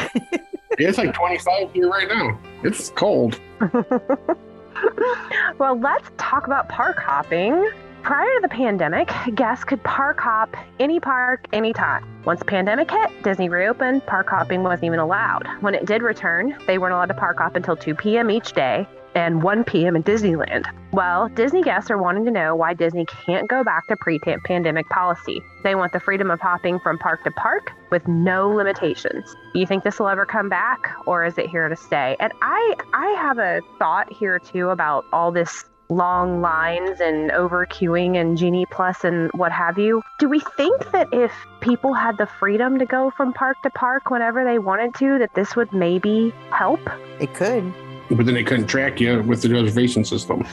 [SPEAKER 4] It's like 25 here right now. It's cold.
[SPEAKER 5] well, let's talk about park hopping. Prior to the pandemic, guests could park hop any park, anytime. Once the pandemic hit, Disney reopened, park hopping wasn't even allowed. When it did return, they weren't allowed to park hop until 2 p.m. each day and 1 p.m. in Disneyland. Well, Disney guests are wanting to know why Disney can't go back to pre pandemic policy. They want the freedom of hopping from park to park with no limitations. Do you think this will ever come back or is it here to stay? And I I have a thought here too about all this long lines and over queuing and Genie Plus and what have you. Do we think that if people had the freedom to go from park to park whenever they wanted to, that this would maybe help?
[SPEAKER 2] It could.
[SPEAKER 4] But then they couldn't track you with the reservation system.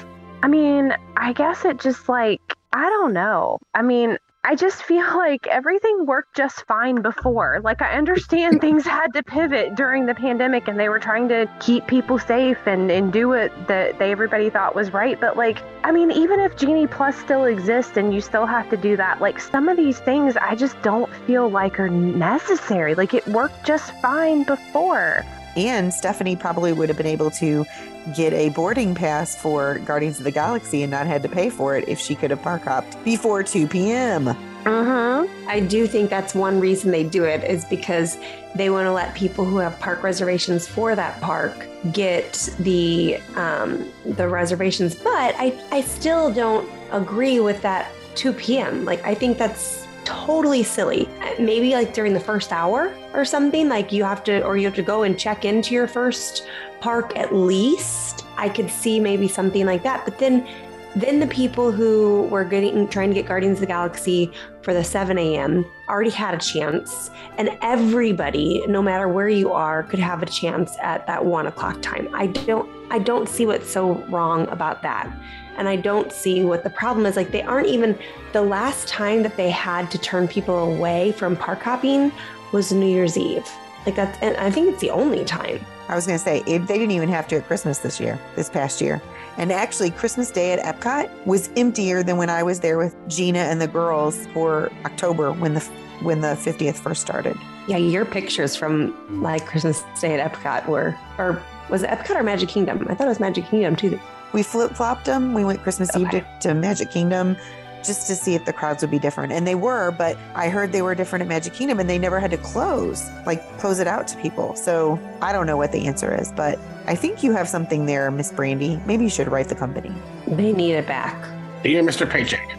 [SPEAKER 5] I mean, I guess it just like, I don't know. I mean, I just feel like everything worked just fine before. Like, I understand things had to pivot during the pandemic and they were trying to keep people safe and, and do what that they everybody thought was right. But, like, I mean, even if Genie Plus still exists and you still have to do that, like, some of these things I just don't feel like are necessary. Like, it worked just fine before.
[SPEAKER 2] And Stephanie probably would have been able to get a boarding pass for Guardians of the Galaxy and not had to pay for it if she could have park hopped before 2 p.m.
[SPEAKER 5] Mm-hmm.
[SPEAKER 3] I do think that's one reason they do it is because they want to let people who have park reservations for that park get the um, the reservations. But I I still don't agree with that 2 p.m. Like I think that's totally silly. Maybe like during the first hour or something. Like you have to or you have to go and check into your first park at least. I could see maybe something like that. But then then the people who were getting trying to get Guardians of the Galaxy for the 7 a.m. already had a chance, and everybody, no matter where you are, could have a chance at that one o'clock time. I don't I don't see what's so wrong about that. And I don't see what the problem is. Like they aren't even the last time that they had to turn people away from park hopping was New Year's Eve. Like that's and I think it's the only time.
[SPEAKER 2] I was going to say, it, they didn't even have to at Christmas this year, this past year. And actually, Christmas Day at Epcot was emptier than when I was there with Gina and the girls for October when the when the 50th first started.
[SPEAKER 3] Yeah, your pictures from like Christmas Day at Epcot were, or was it Epcot or Magic Kingdom? I thought it was Magic Kingdom too.
[SPEAKER 2] We flip flopped them. We went Christmas Eve to, to Magic Kingdom just to see if the crowds would be different. And they were, but I heard they were different at Magic Kingdom and they never had to close, like close it out to people. So I don't know what the answer is, but I think you have something there, Miss Brandy. Maybe you should write the company.
[SPEAKER 3] They need it back.
[SPEAKER 4] Dear Mr. Paycheck.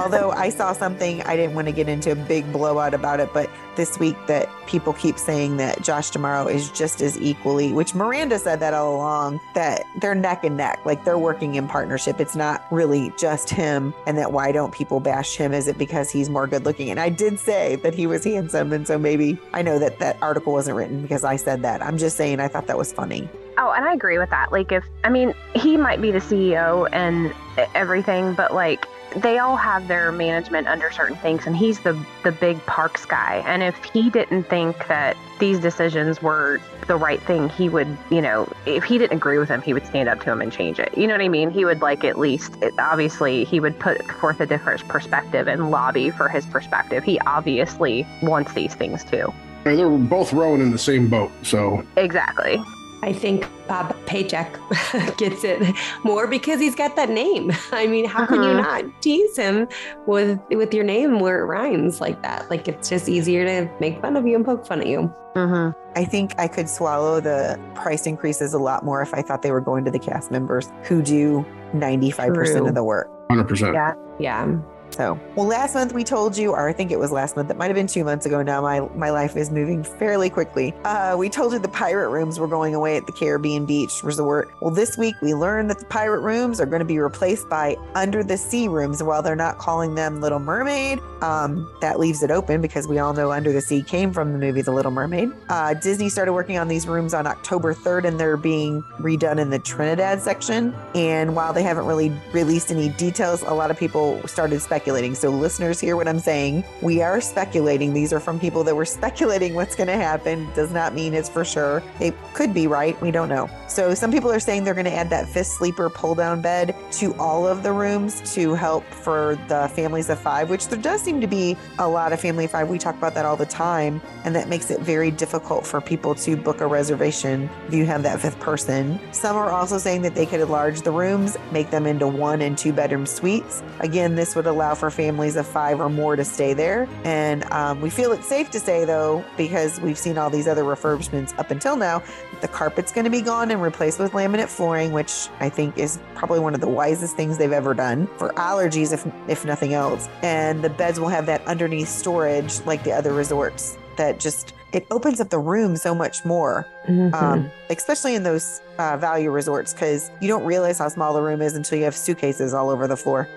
[SPEAKER 2] Although I saw something, I didn't want to get into a big blowout about it, but this week that people keep saying that Josh D'Amaro is just as equally, which Miranda said that all along, that they're neck and neck, like they're working in partnership. It's not really just him, and that why don't people bash him? Is it because he's more good looking? And I did say that he was handsome, and so maybe I know that that article wasn't written because I said that. I'm just saying I thought that was funny.
[SPEAKER 5] Oh, and I agree with that. Like, if I mean, he might be the CEO and everything, but like, they all have their management under certain things, and he's the the big parks guy. And if he didn't think that these decisions were the right thing, he would, you know, if he didn't agree with him, he would stand up to him and change it. You know what I mean? He would like at least, it, obviously, he would put forth a different perspective and lobby for his perspective. He obviously wants these things too.
[SPEAKER 4] And They're both rowing in the same boat. So
[SPEAKER 5] Exactly.
[SPEAKER 3] I think Bob Paycheck gets it more because he's got that name. I mean, how can you not tease him with with your name where it rhymes like that? Like it's just easier to make fun of you and poke fun at you.
[SPEAKER 5] Mm-hmm.
[SPEAKER 2] I think I could swallow the price increases a lot more if I thought they were going to the cast members who do 95% of the work.
[SPEAKER 4] 100%.
[SPEAKER 5] Yeah.
[SPEAKER 3] Yeah.
[SPEAKER 2] So, well, last month we told you, or I think it was last month, it might have been two months ago now. My, my life is moving fairly quickly. Uh, we told you the pirate rooms were going away at the Caribbean Beach Resort. Well, this week we learned that the pirate rooms are going to be replaced by under the sea rooms. While they're not calling them Little Mermaid, um, that leaves it open because we all know Under the Sea came from the movie The Little Mermaid. Uh, Disney started working on these rooms on October 3rd and they're being redone in the Trinidad section. And while they haven't really released any details, a lot of people started speculating speculating. So, listeners, hear what I'm saying. We are speculating. These are from people that were speculating what's going to happen. Does not mean it's for sure. It could be right. We don't know. So, some people are saying they're going to add that fifth sleeper pull down bed to all of the rooms to help for the families of five, which there does seem to be a lot of family five. We talk about that all the time. And that makes it very difficult for people to book a reservation if you have that fifth person. Some are also saying that they could enlarge the rooms, make them into one and two bedroom suites. Again, this would allow for families of five or more to stay there. And um, we feel it's safe to say, though, because we've seen all these other refurbishments up until now, the carpet's going to be gone and replaced with laminate flooring, which I think is probably one of the wisest things they've ever done for allergies, if, if nothing else. And the beds will have that underneath storage like the other resorts that just it opens up the room so much more, mm-hmm. um, especially in those uh, value resorts, because you don't realize how small the room is until you have suitcases all over the floor.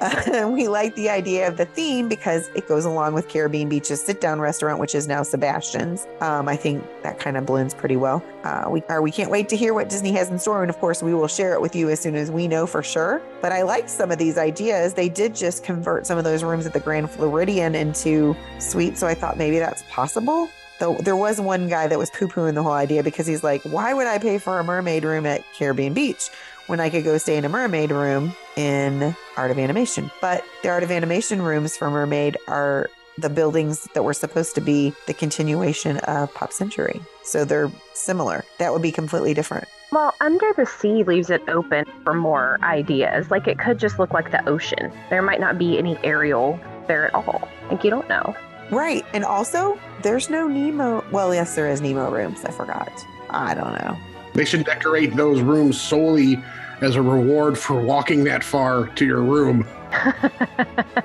[SPEAKER 2] uh, we like the idea of the theme because it goes along with Caribbean Beach's sit down restaurant, which is now Sebastian's. Um, I think that kind of blends pretty well. Uh, we are we can't wait to hear what Disney has in store, and of course, we will share it with you as soon as we know for sure. But I like some of these ideas. They did just convert some of those rooms at the Grand Floridian into suites, so I thought maybe that's possible. There was one guy that was poo pooing the whole idea because he's like, why would I pay for a mermaid room at Caribbean Beach when I could go stay in a mermaid room in Art of Animation? But the Art of Animation rooms for Mermaid are the buildings that were supposed to be the continuation of Pop Century. So they're similar. That would be completely different.
[SPEAKER 5] Well, Under the Sea leaves it open for more ideas. Like it could just look like the ocean. There might not be any Ariel there at all. Like you don't know.
[SPEAKER 2] Right. And also, there's no Nemo. Well, yes, there is Nemo rooms. I forgot. I don't know.
[SPEAKER 4] They should decorate those rooms solely as a reward for walking that far to your room.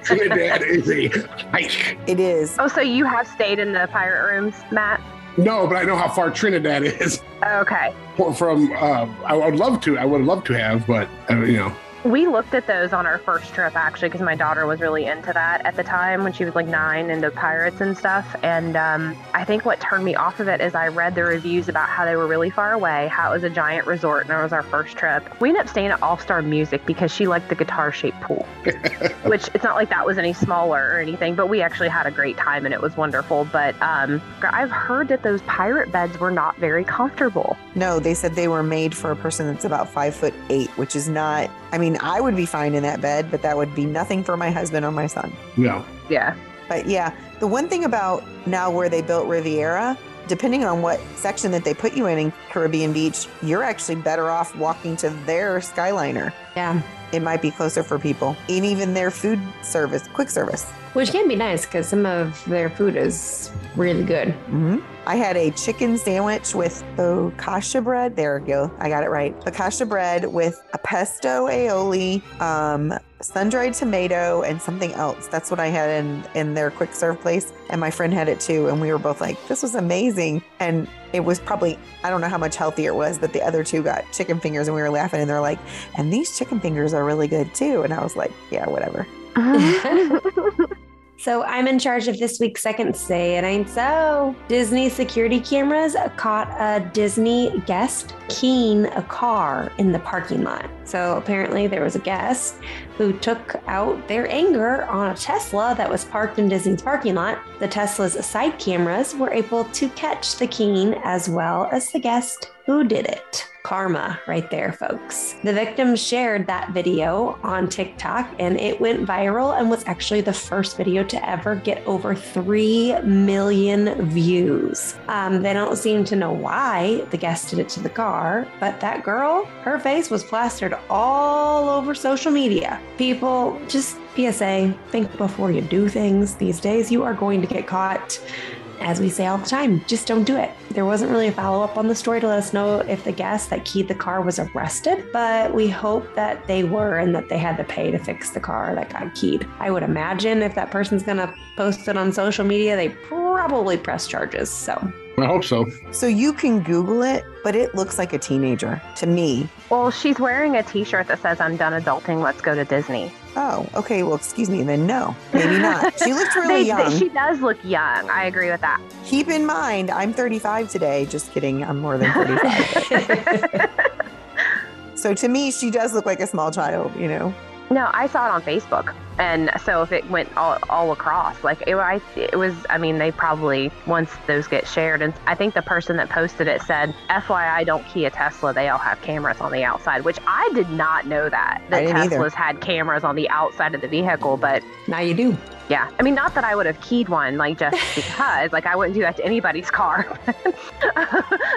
[SPEAKER 4] Trinidad is a hike.
[SPEAKER 2] It is.
[SPEAKER 5] Oh, so you have stayed in the pirate rooms, Matt?
[SPEAKER 4] No, but I know how far Trinidad is.
[SPEAKER 5] Okay.
[SPEAKER 4] From, uh, I would love to. I would love to have, but uh, you know.
[SPEAKER 5] We looked at those on our first trip actually because my daughter was really into that at the time when she was like nine, into pirates and stuff. And um, I think what turned me off of it is I read the reviews about how they were really far away, how it was a giant resort, and it was our first trip. We ended up staying at All Star Music because she liked the guitar shaped pool, which it's not like that was any smaller or anything, but we actually had a great time and it was wonderful. But um, I've heard that those pirate beds were not very comfortable.
[SPEAKER 2] No, they said they were made for a person that's about five foot eight, which is not, I mean, mean, I would be fine in that bed, but that would be nothing for my husband or my son.
[SPEAKER 4] Yeah.
[SPEAKER 5] Yeah.
[SPEAKER 2] But yeah, the one thing about now where they built Riviera, depending on what section that they put you in in Caribbean Beach, you're actually better off walking to their Skyliner.
[SPEAKER 3] Yeah.
[SPEAKER 2] It might be closer for people, and even their food service, quick service.
[SPEAKER 3] Which can be nice because some of their food is really good.
[SPEAKER 2] Mm-hmm. I had a chicken sandwich with focaccia bread. There we go. I got it right. Focaccia bread with a pesto aioli, um, sun-dried tomato, and something else. That's what I had in in their quick serve place. And my friend had it too. And we were both like, this was amazing. And it was probably, I don't know how much healthier it was, but the other two got chicken fingers and we were laughing and they're like, and these chicken fingers are really good too. And I was like, yeah, whatever.
[SPEAKER 3] So I'm in charge of this week's second say it ain't so. Disney security cameras caught a Disney guest keying a car in the parking lot. So apparently there was a guest who took out their anger on a Tesla that was parked in Disney's parking lot. The Tesla's side cameras were able to catch the keen as well as the guest who did it. Karma, right there, folks. The victim shared that video on TikTok and it went viral and was actually the first video to ever get over 3 million views. Um, they don't seem to know why the guest did it to the car, but that girl, her face was plastered all over social media. People just PSA, think before you do things. These days, you are going to get caught as we say all the time, just don't do it. There wasn't really a follow up on the story to let us know if the guest that keyed the car was arrested, but we hope that they were and that they had to pay to fix the car that got keyed. I would imagine if that person's going to post it on social media, they probably press charges. So
[SPEAKER 4] I hope so.
[SPEAKER 2] So you can Google it, but it looks like a teenager to me.
[SPEAKER 5] Well, she's wearing a t shirt that says, I'm done adulting, let's go to Disney.
[SPEAKER 2] Oh, okay. Well, excuse me. Then no, maybe not. She looks really
[SPEAKER 5] They-
[SPEAKER 2] young.
[SPEAKER 5] She does look young. I agree with that.
[SPEAKER 2] Keep in mind, I'm 35 today. Just kidding. I'm more than 35. so to me, she does look like a small child, you know?
[SPEAKER 5] No, I saw it on Facebook. And so if it went all, all across, like it, I, it was, I mean, they probably, once those get shared, and I think the person that posted it said, FYI, don't key a Tesla. They all have cameras on the outside, which I did not know that, that
[SPEAKER 2] didn't either.
[SPEAKER 5] Teslas had cameras on the outside of the vehicle. But
[SPEAKER 3] now you do.
[SPEAKER 5] yeah, I mean, not that I would have keyed one, like just because, like I wouldn't do that to anybody's car.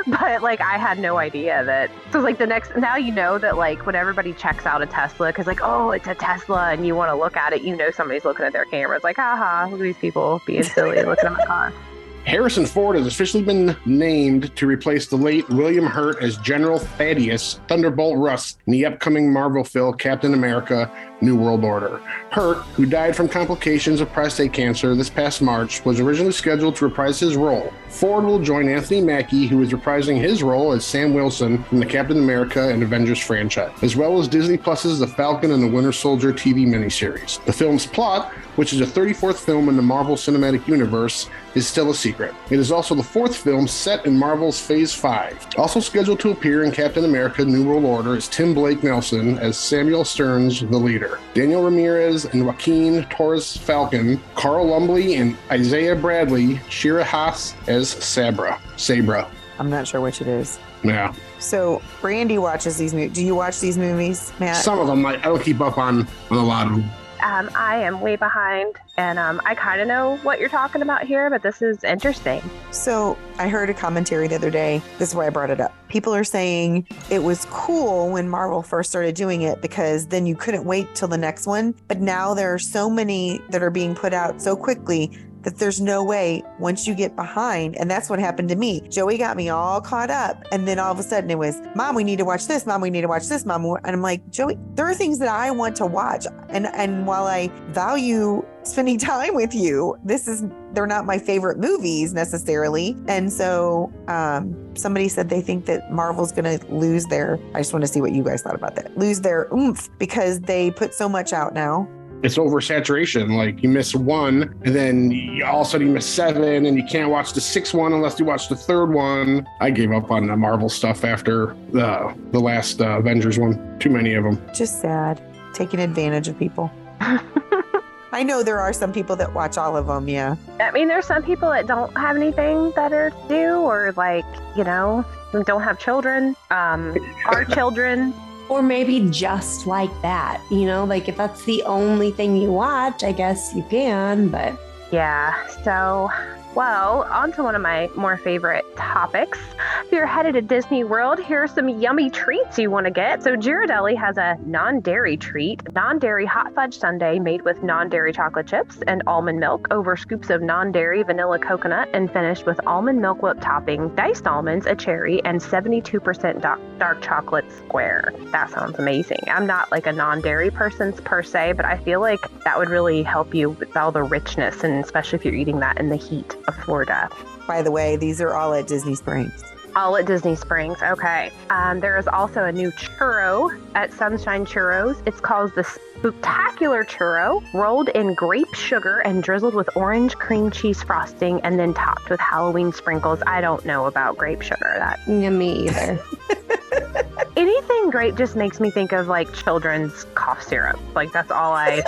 [SPEAKER 5] but like I had no idea that. So like the next, now you know that like when everybody checks out a Tesla, because like oh it's a Tesla and you want to look at it, you know somebody's looking at their cameras, like haha, look at these people being silly looking at my car.
[SPEAKER 4] Harrison Ford has officially been named to replace the late William Hurt as General Thaddeus Thunderbolt Ross in the upcoming Marvel film Captain America New World Order. Hurt, who died from complications of prostate cancer this past March, was originally scheduled to reprise his role. Ford will join Anthony Mackie, who is reprising his role as Sam Wilson from the Captain America and Avengers franchise, as well as Disney Plus's The Falcon and the Winter Soldier TV miniseries. The film's plot, which is the 34th film in the Marvel Cinematic Universe, is still a secret. It is also the fourth film set in Marvel's Phase 5. Also scheduled to appear in Captain America New World Order is Tim Blake Nelson as Samuel Stearns, the leader. Daniel Ramirez and Joaquin Torres Falcon, Carl Lumbly and Isaiah Bradley, Shira Haas as Sabra. Sabra.
[SPEAKER 2] I'm not sure which it is.
[SPEAKER 4] Yeah.
[SPEAKER 2] So Brandy watches these movies. Do you watch these movies, Matt?
[SPEAKER 4] Some of them, I I don't keep up on, on a lot of them.
[SPEAKER 5] Um, I am way behind, and um, I kind of know what you're talking about here, but this is interesting.
[SPEAKER 2] So I heard a commentary the other day. This is why I brought it up. People are saying it was cool when Marvel first started doing it because then you couldn't wait till the next one. But now there are so many that are being put out so quickly that there's no way once you get behind. And that's what happened to me. Joey got me all caught up. And then all of a sudden it was, Mom, we need to watch this. Mom, we need to watch this. Mom. And I'm like, Joey, there are things that I want to watch. And and while I value spending time with you, this is they're not my favorite movies necessarily. And so um, somebody said they think that Marvel's going to lose their, I just want to see what you guys thought about that, lose their oomph because they put so much out now.
[SPEAKER 4] It's oversaturation. Like you miss one, and then you, all of a sudden you miss seven, and you can't watch the sixth one unless you watch the third one. I gave up on the Marvel stuff after the the last uh, Avengers one. Too many of them.
[SPEAKER 2] Just sad, taking advantage of people. I know there are some people that watch all of them. Yeah.
[SPEAKER 5] I mean, there's some people that don't have anything better to do, or like, you know, don't have children, um, are children.
[SPEAKER 3] Or maybe just like that, you know, like if that's the only thing you watch, I guess you can, but
[SPEAKER 5] Yeah. So, well, on to one of my more favorite topics. If you're headed to Disney World, here are some yummy treats you want to get. So, Ghirardelli has a non dairy treat non dairy hot fudge sundae made with non dairy chocolate chips and almond milk over scoops of non dairy vanilla coconut and finished with almond milk whipped topping, diced almonds, a cherry, and 72% dark, dark chocolate square. That sounds amazing. I'm not like a non dairy person per se, but I feel like that would really help you with all the richness, and especially if you're eating that in the heat of Florida.
[SPEAKER 2] By the way, these are all at Disney Springs.
[SPEAKER 5] All at Disney Springs. Okay. Um, there is also a new churro at Sunshine Churros. It's called the Spooktacular Churro, rolled in grape sugar and drizzled with orange cream cheese frosting, and then topped with Halloween sprinkles. I don't know about grape sugar. That
[SPEAKER 3] yeah, me either.
[SPEAKER 5] anything grape just makes me think of like children's cough syrup. Like that's all I.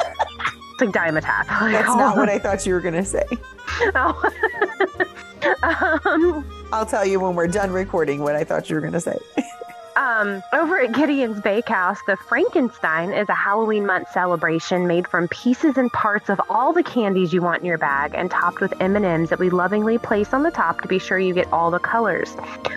[SPEAKER 5] Like Dimetapp. Like,
[SPEAKER 2] That's not what I thought you were going to say.
[SPEAKER 5] Oh. um,
[SPEAKER 2] I'll tell you when we're done recording what I thought you were going to say.
[SPEAKER 5] Um, over at Gideon's Bakehouse, the Frankenstein is a Halloween month celebration made from pieces and parts of all the candies you want in your bag and topped with M&Ms that we lovingly place on the top to be sure you get all the colors.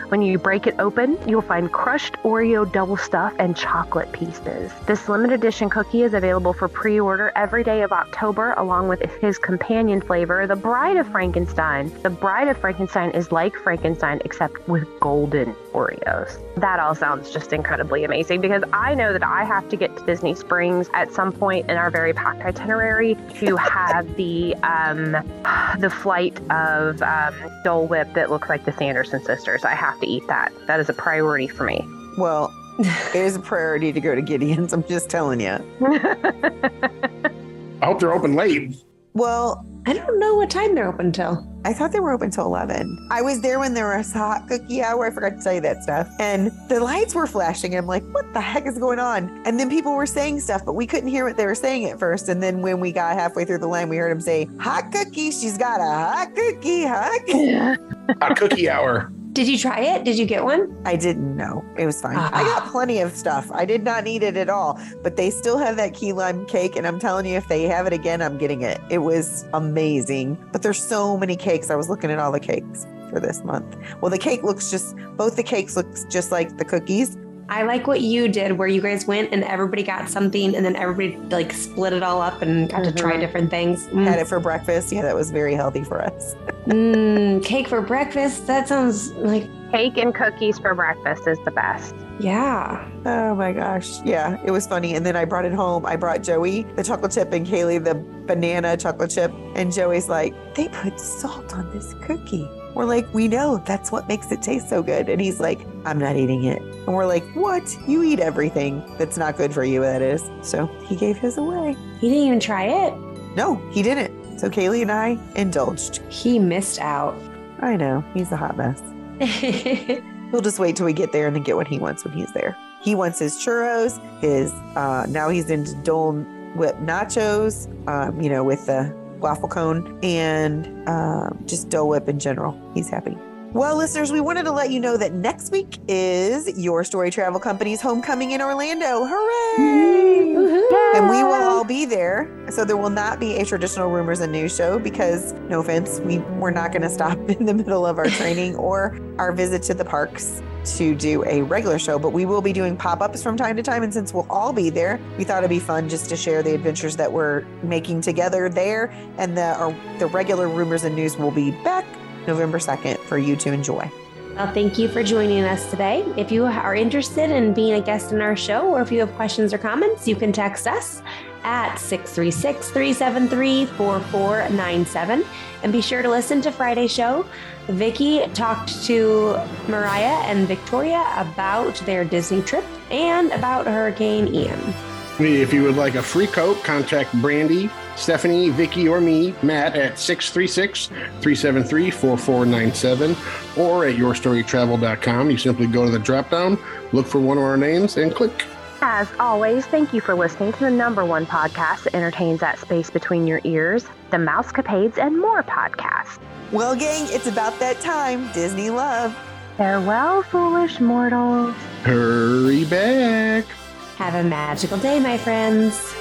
[SPEAKER 5] When you break it open, you'll find crushed Oreo double stuff and chocolate pieces. This limited edition cookie is available for pre-order every day of October along with his companion flavor, the Bride of Frankenstein. The Bride of Frankenstein is like Frankenstein except with golden Oreos. That all sounds just incredibly amazing because I know that I have to get to Disney Springs at some point in our very packed itinerary to have the um, the flight of um, Dole Whip that looks like the Sanderson sisters. I have to eat that. That is a priority for me.
[SPEAKER 2] Well, it is a priority to go to Gideon's. I'm just telling you.
[SPEAKER 4] I hope they're open late.
[SPEAKER 2] Well,
[SPEAKER 3] I don't know what time they're open till.
[SPEAKER 2] I thought they were open till 11. I was there when there was hot cookie hour. I forgot to tell you that stuff. And the lights were flashing. And I'm like, what the heck is going on? And then people were saying stuff, but we couldn't hear what they were saying at first. And then when we got halfway through the line, we heard them say, hot cookie. She's got a hot cookie. Hot cookie.
[SPEAKER 4] A cookie hour.
[SPEAKER 3] Did you try it? Did you get one?
[SPEAKER 2] I didn't know. It was fine.
[SPEAKER 3] Ah.
[SPEAKER 2] I got plenty of stuff. I did not need it at all. But they still have that key lime cake. And I'm telling you, if they have it again, I'm getting it. It was amazing. But there's so many cakes. I was looking at all the cakes for this month. Well, the cake looks just, both the cakes looks just like the cookies.
[SPEAKER 3] I like what you did where you guys went and everybody got something and then everybody like split it all up and got to try
[SPEAKER 5] Mhm.
[SPEAKER 3] different things. Mm.
[SPEAKER 2] Had it for breakfast. Yeah, that was very healthy for us.
[SPEAKER 3] Mm, cake for breakfast. That sounds like,
[SPEAKER 5] Cake and cookies for breakfast is the best.
[SPEAKER 3] yeah.
[SPEAKER 2] Oh my gosh. Yeah, it was funny. And then I brought it home. I brought Joey the chocolate chip and Kaylee the banana chocolate chip. And Joey's like, they put salt on this cookie. We're like, we know that's what makes it taste so good. And he's like, I'm not eating it. And we're like, what? You eat everything that's not good for you, that is. So he gave his away.
[SPEAKER 3] He didn't even try it.
[SPEAKER 2] No, he didn't. So Kaylee and I indulged.
[SPEAKER 3] He missed out.
[SPEAKER 2] I know. He's a hot mess. He'll just wait till we get there and then get what he wants when he's there. He wants his churros, his uh now he's into Dole Whip nachos, um, you know, with the waffle cone and um, just Dole Whip in general. He's happy. Well, listeners, we wanted to let you know that next week is Your Story Travel Company's homecoming in Orlando. Hooray! And we will all be there. So there will not be a traditional rumors and news show because, no offense, we, we're not going to stop in the middle of our training or our visit to the parks to do a regular show. But we will be doing pop ups from time to time. And since we'll all be there, we thought it'd be fun just to share the adventures that we're making together there. And the, our, the regular rumors and news will be back November 2nd for you to enjoy.
[SPEAKER 3] Well, thank you for joining us today. If you are interested in being a guest in our show or if you have questions or comments, you can text us at 636 373 4497. And be sure to listen to Friday's show. Vicky talked to Mariah and Victoria about their Disney trip and about Hurricane Ian.
[SPEAKER 4] If you would like a free coat, contact Brandy, Stephanie, Vicky, or me, Matt, at 636 373 4497 or at yourstorytravel.com. You simply go to the drop down, look for one of our names, and click.
[SPEAKER 5] As always, thank you for listening to the number one podcast that entertains that space between your ears, the Mousecapades and More podcast.
[SPEAKER 2] Well, gang, it's about that time. Disney love.
[SPEAKER 5] Farewell, foolish mortals.
[SPEAKER 4] Hurry back.
[SPEAKER 3] Have a magical day, my friends.